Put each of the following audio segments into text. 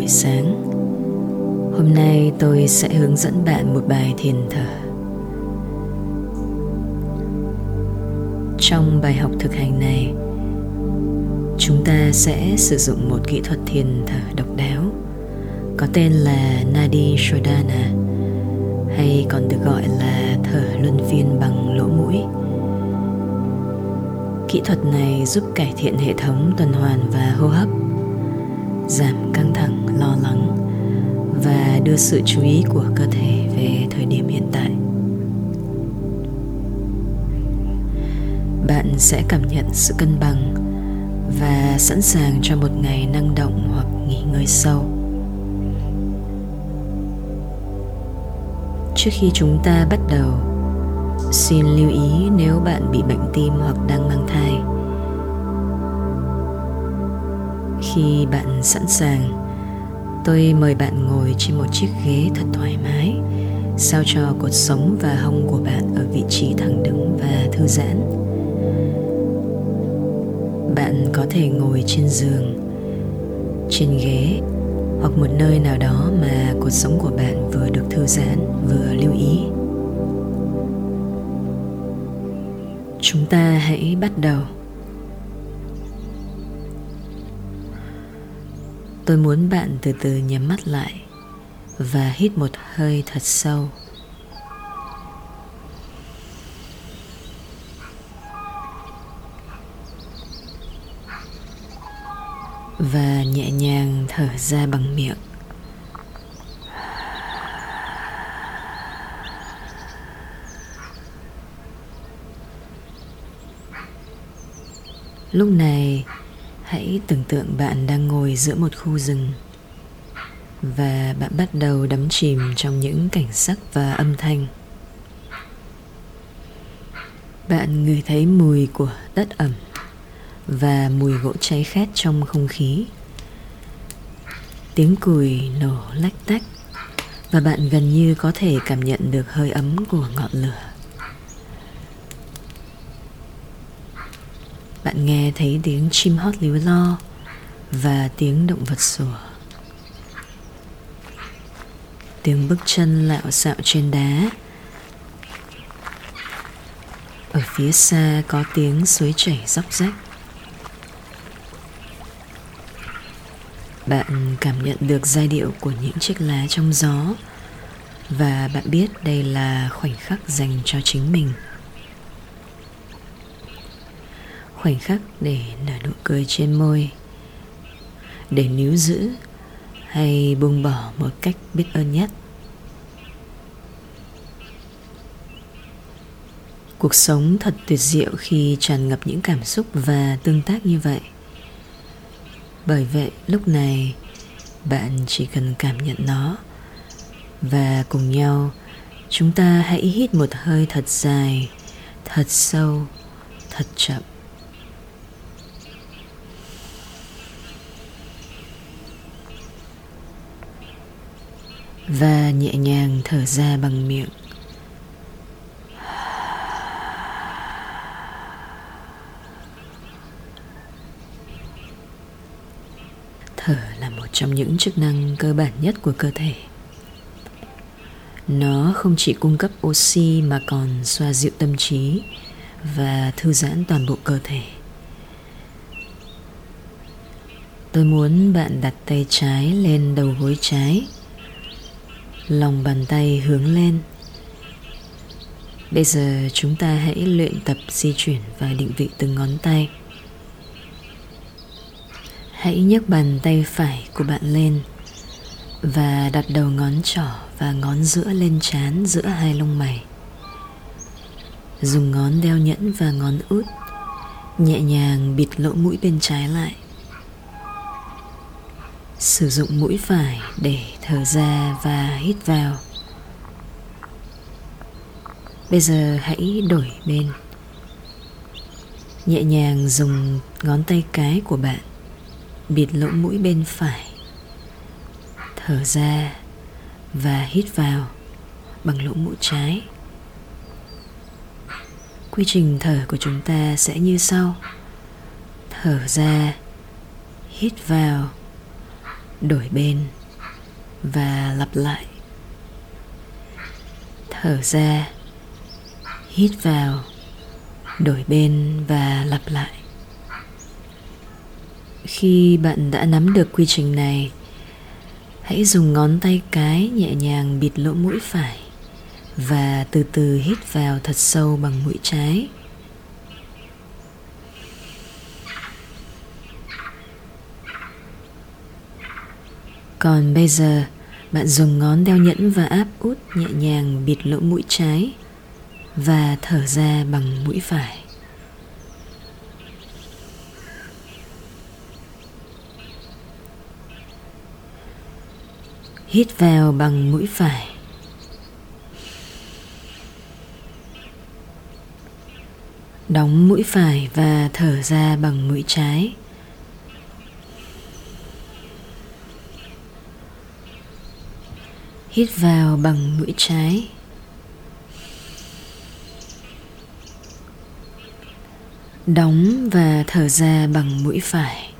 buổi sáng. Hôm nay tôi sẽ hướng dẫn bạn một bài thiền thở. Trong bài học thực hành này, Chúng ta sẽ sử dụng một kỹ thuật thiền thở độc đáo, Có tên là Nadi Shodhana Hay còn được gọi là thở luân phiên bằng lỗ mũi. Kỹ thuật này giúp cải thiện hệ thống tuần hoàn và hô hấp giảm căng thẳng, lo lắng và đưa sự chú ý của cơ thể về thời điểm hiện tại. Bạn sẽ cảm nhận sự cân bằng và sẵn sàng cho một ngày năng động hoặc nghỉ ngơi sâu. Trước khi chúng ta bắt đầu, xin lưu ý nếu bạn bị bệnh tim hoặc đang mang thai khi bạn sẵn sàng. Tôi mời bạn ngồi trên một chiếc ghế thật thoải mái, sao cho cột sống và hông của bạn ở vị trí thẳng đứng và thư giãn. Bạn có thể ngồi trên giường, trên ghế hoặc một nơi nào đó mà cột sống của bạn vừa được thư giãn, vừa lưu ý. Chúng ta hãy bắt đầu. Tôi muốn bạn từ từ nhắm mắt lại và hít một hơi thật sâu. Và nhẹ nhàng thở ra bằng miệng. Lúc này hãy tưởng tượng bạn đang ngồi giữa một khu rừng và bạn bắt đầu đắm chìm trong những cảnh sắc và âm thanh. Bạn ngửi thấy mùi của đất ẩm và mùi gỗ cháy khét trong không khí. Tiếng cùi nổ lách tách và bạn gần như có thể cảm nhận được hơi ấm của ngọn lửa. Bạn nghe thấy tiếng chim hót líu lo và tiếng động vật sủa. Tiếng bước chân lạo xạo trên đá. Ở phía xa có tiếng suối chảy róc rách. Bạn cảm nhận được giai điệu của những chiếc lá trong gió và bạn biết đây là khoảnh khắc dành cho chính mình. Khoảnh khắc để nở nụ cười trên môi. Để níu giữ hay buông bỏ một cách biết ơn nhất. Cuộc sống thật tuyệt diệu khi tràn ngập những cảm xúc và tương tác như vậy. Bởi vậy, lúc này, bạn chỉ cần cảm nhận nó. Và cùng nhau, chúng ta hãy hít một hơi thật dài, thật sâu, thật chậm. Và nhẹ nhàng thở ra bằng miệng. Thở là một trong những chức năng cơ bản nhất của cơ thể. Nó không chỉ cung cấp oxy mà còn xoa dịu tâm trí và thư giãn toàn bộ cơ thể. Tôi muốn bạn đặt tay trái lên đầu gối trái lòng bàn tay hướng lên. Bây giờ chúng ta hãy luyện tập di chuyển và định vị từng ngón tay. Hãy nhấc bàn tay phải của bạn lên và đặt đầu ngón trỏ và ngón giữa lên trán giữa hai lông mày. Dùng ngón đeo nhẫn và ngón út, nhẹ nhàng bịt lỗ mũi bên trái lại sử dụng mũi phải để thở ra và hít vào. Bây giờ hãy đổi bên. Nhẹ nhàng dùng ngón tay cái của bạn, bịt lỗ mũi bên phải. Thở ra và hít vào bằng lỗ mũi trái. Quy trình thở của chúng ta sẽ như sau. Thở ra, hít vào đổi bên và lặp lại. Thở ra, hít vào, đổi bên và lặp lại. Khi bạn đã nắm được quy trình này, hãy dùng ngón tay cái nhẹ nhàng bịt lỗ mũi phải và từ từ hít vào thật sâu bằng mũi trái. Còn bây giờ, bạn dùng ngón đeo nhẫn và áp út nhẹ nhàng bịt lỗ mũi trái và thở ra bằng mũi phải. Hít vào bằng mũi phải. Đóng mũi phải và thở ra bằng mũi trái. Hít vào bằng mũi trái. Đóng và thở ra bằng mũi phải.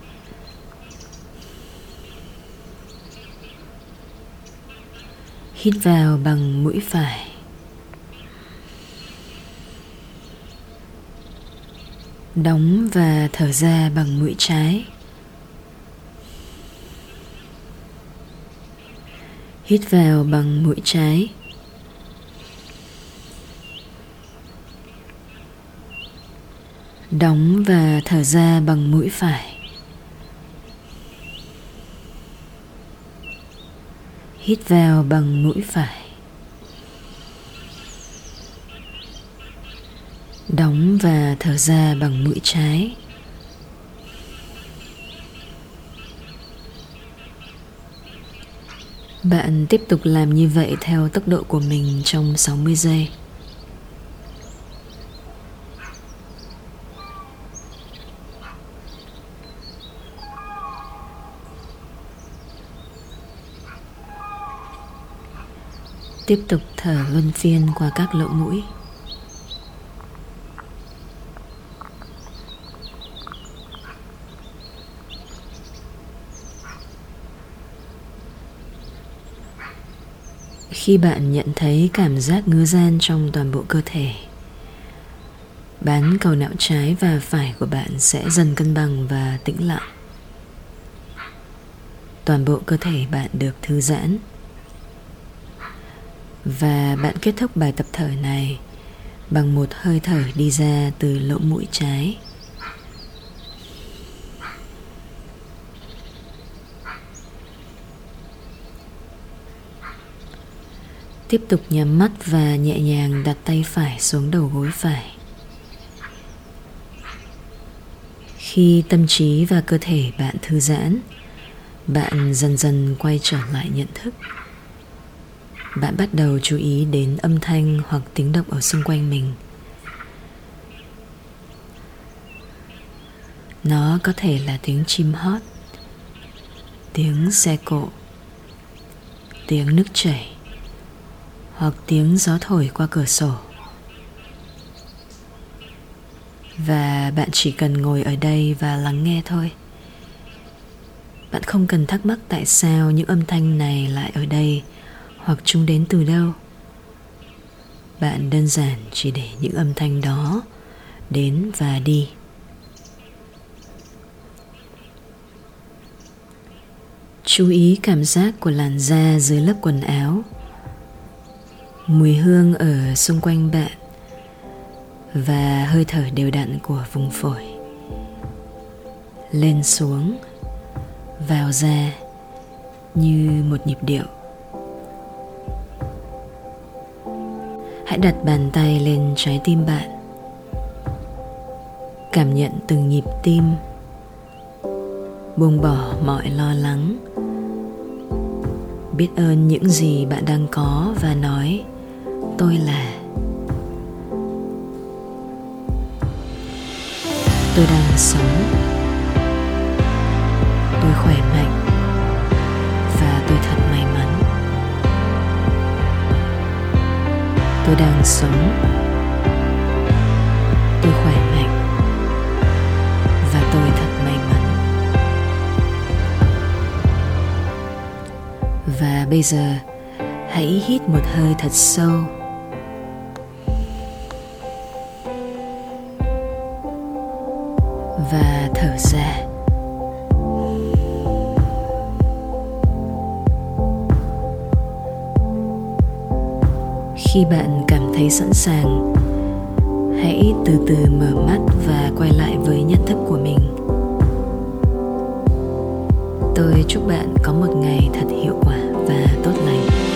Hít vào bằng mũi phải. Đóng và thở ra bằng mũi trái. Hít vào bằng mũi trái. Đóng và thở ra bằng mũi phải. Hít vào bằng mũi phải. Đóng và thở ra bằng mũi trái. Bạn tiếp tục làm như vậy theo tốc độ của mình trong 60 giây. Tiếp tục thở luân phiên qua các lỗ mũi. Khi bạn nhận thấy cảm giác ngứa gian trong toàn bộ cơ thể. Bán cầu não trái và phải của bạn sẽ dần cân bằng và tĩnh lặng. Toàn bộ cơ thể bạn được thư giãn. Và bạn kết thúc bài tập thở này bằng một hơi thở đi ra từ lỗ mũi trái. Tiếp tục nhắm mắt và nhẹ nhàng đặt tay phải xuống đầu gối phải. Khi tâm trí và cơ thể bạn thư giãn, bạn dần dần quay trở lại nhận thức. Bạn bắt đầu chú ý đến âm thanh hoặc tiếng động ở xung quanh mình. Nó có thể là tiếng chim hót, tiếng xe cộ, tiếng nước chảy hoặc tiếng gió thổi qua cửa sổ. Và bạn chỉ cần ngồi ở đây và lắng nghe thôi. Bạn không cần thắc mắc tại sao những âm thanh này lại ở đây hoặc chúng đến từ đâu. Bạn đơn giản chỉ để những âm thanh đó đến và đi. Chú ý cảm giác của làn da dưới lớp quần áo mùi hương ở xung quanh bạn và hơi thở đều đặn của vùng phổi. Lên xuống, vào ra như một nhịp điệu. Hãy đặt bàn tay lên trái tim bạn. Cảm nhận từng nhịp tim buông bỏ mọi lo lắng. Biết ơn những gì bạn đang có và nói tôi là. Tôi đang sống. Tôi khỏe mạnh. Và tôi thật may mắn. Tôi đang sống. Tôi khỏe mạnh. Và tôi thật may mắn. Và bây giờ, hãy hít một hơi thật sâu. Và thở ra khi bạn cảm thấy sẵn sàng, hãy từ từ mở mắt và quay lại với nhận thức của mình. Tôi chúc bạn có một ngày thật hiệu quả và tốt lành.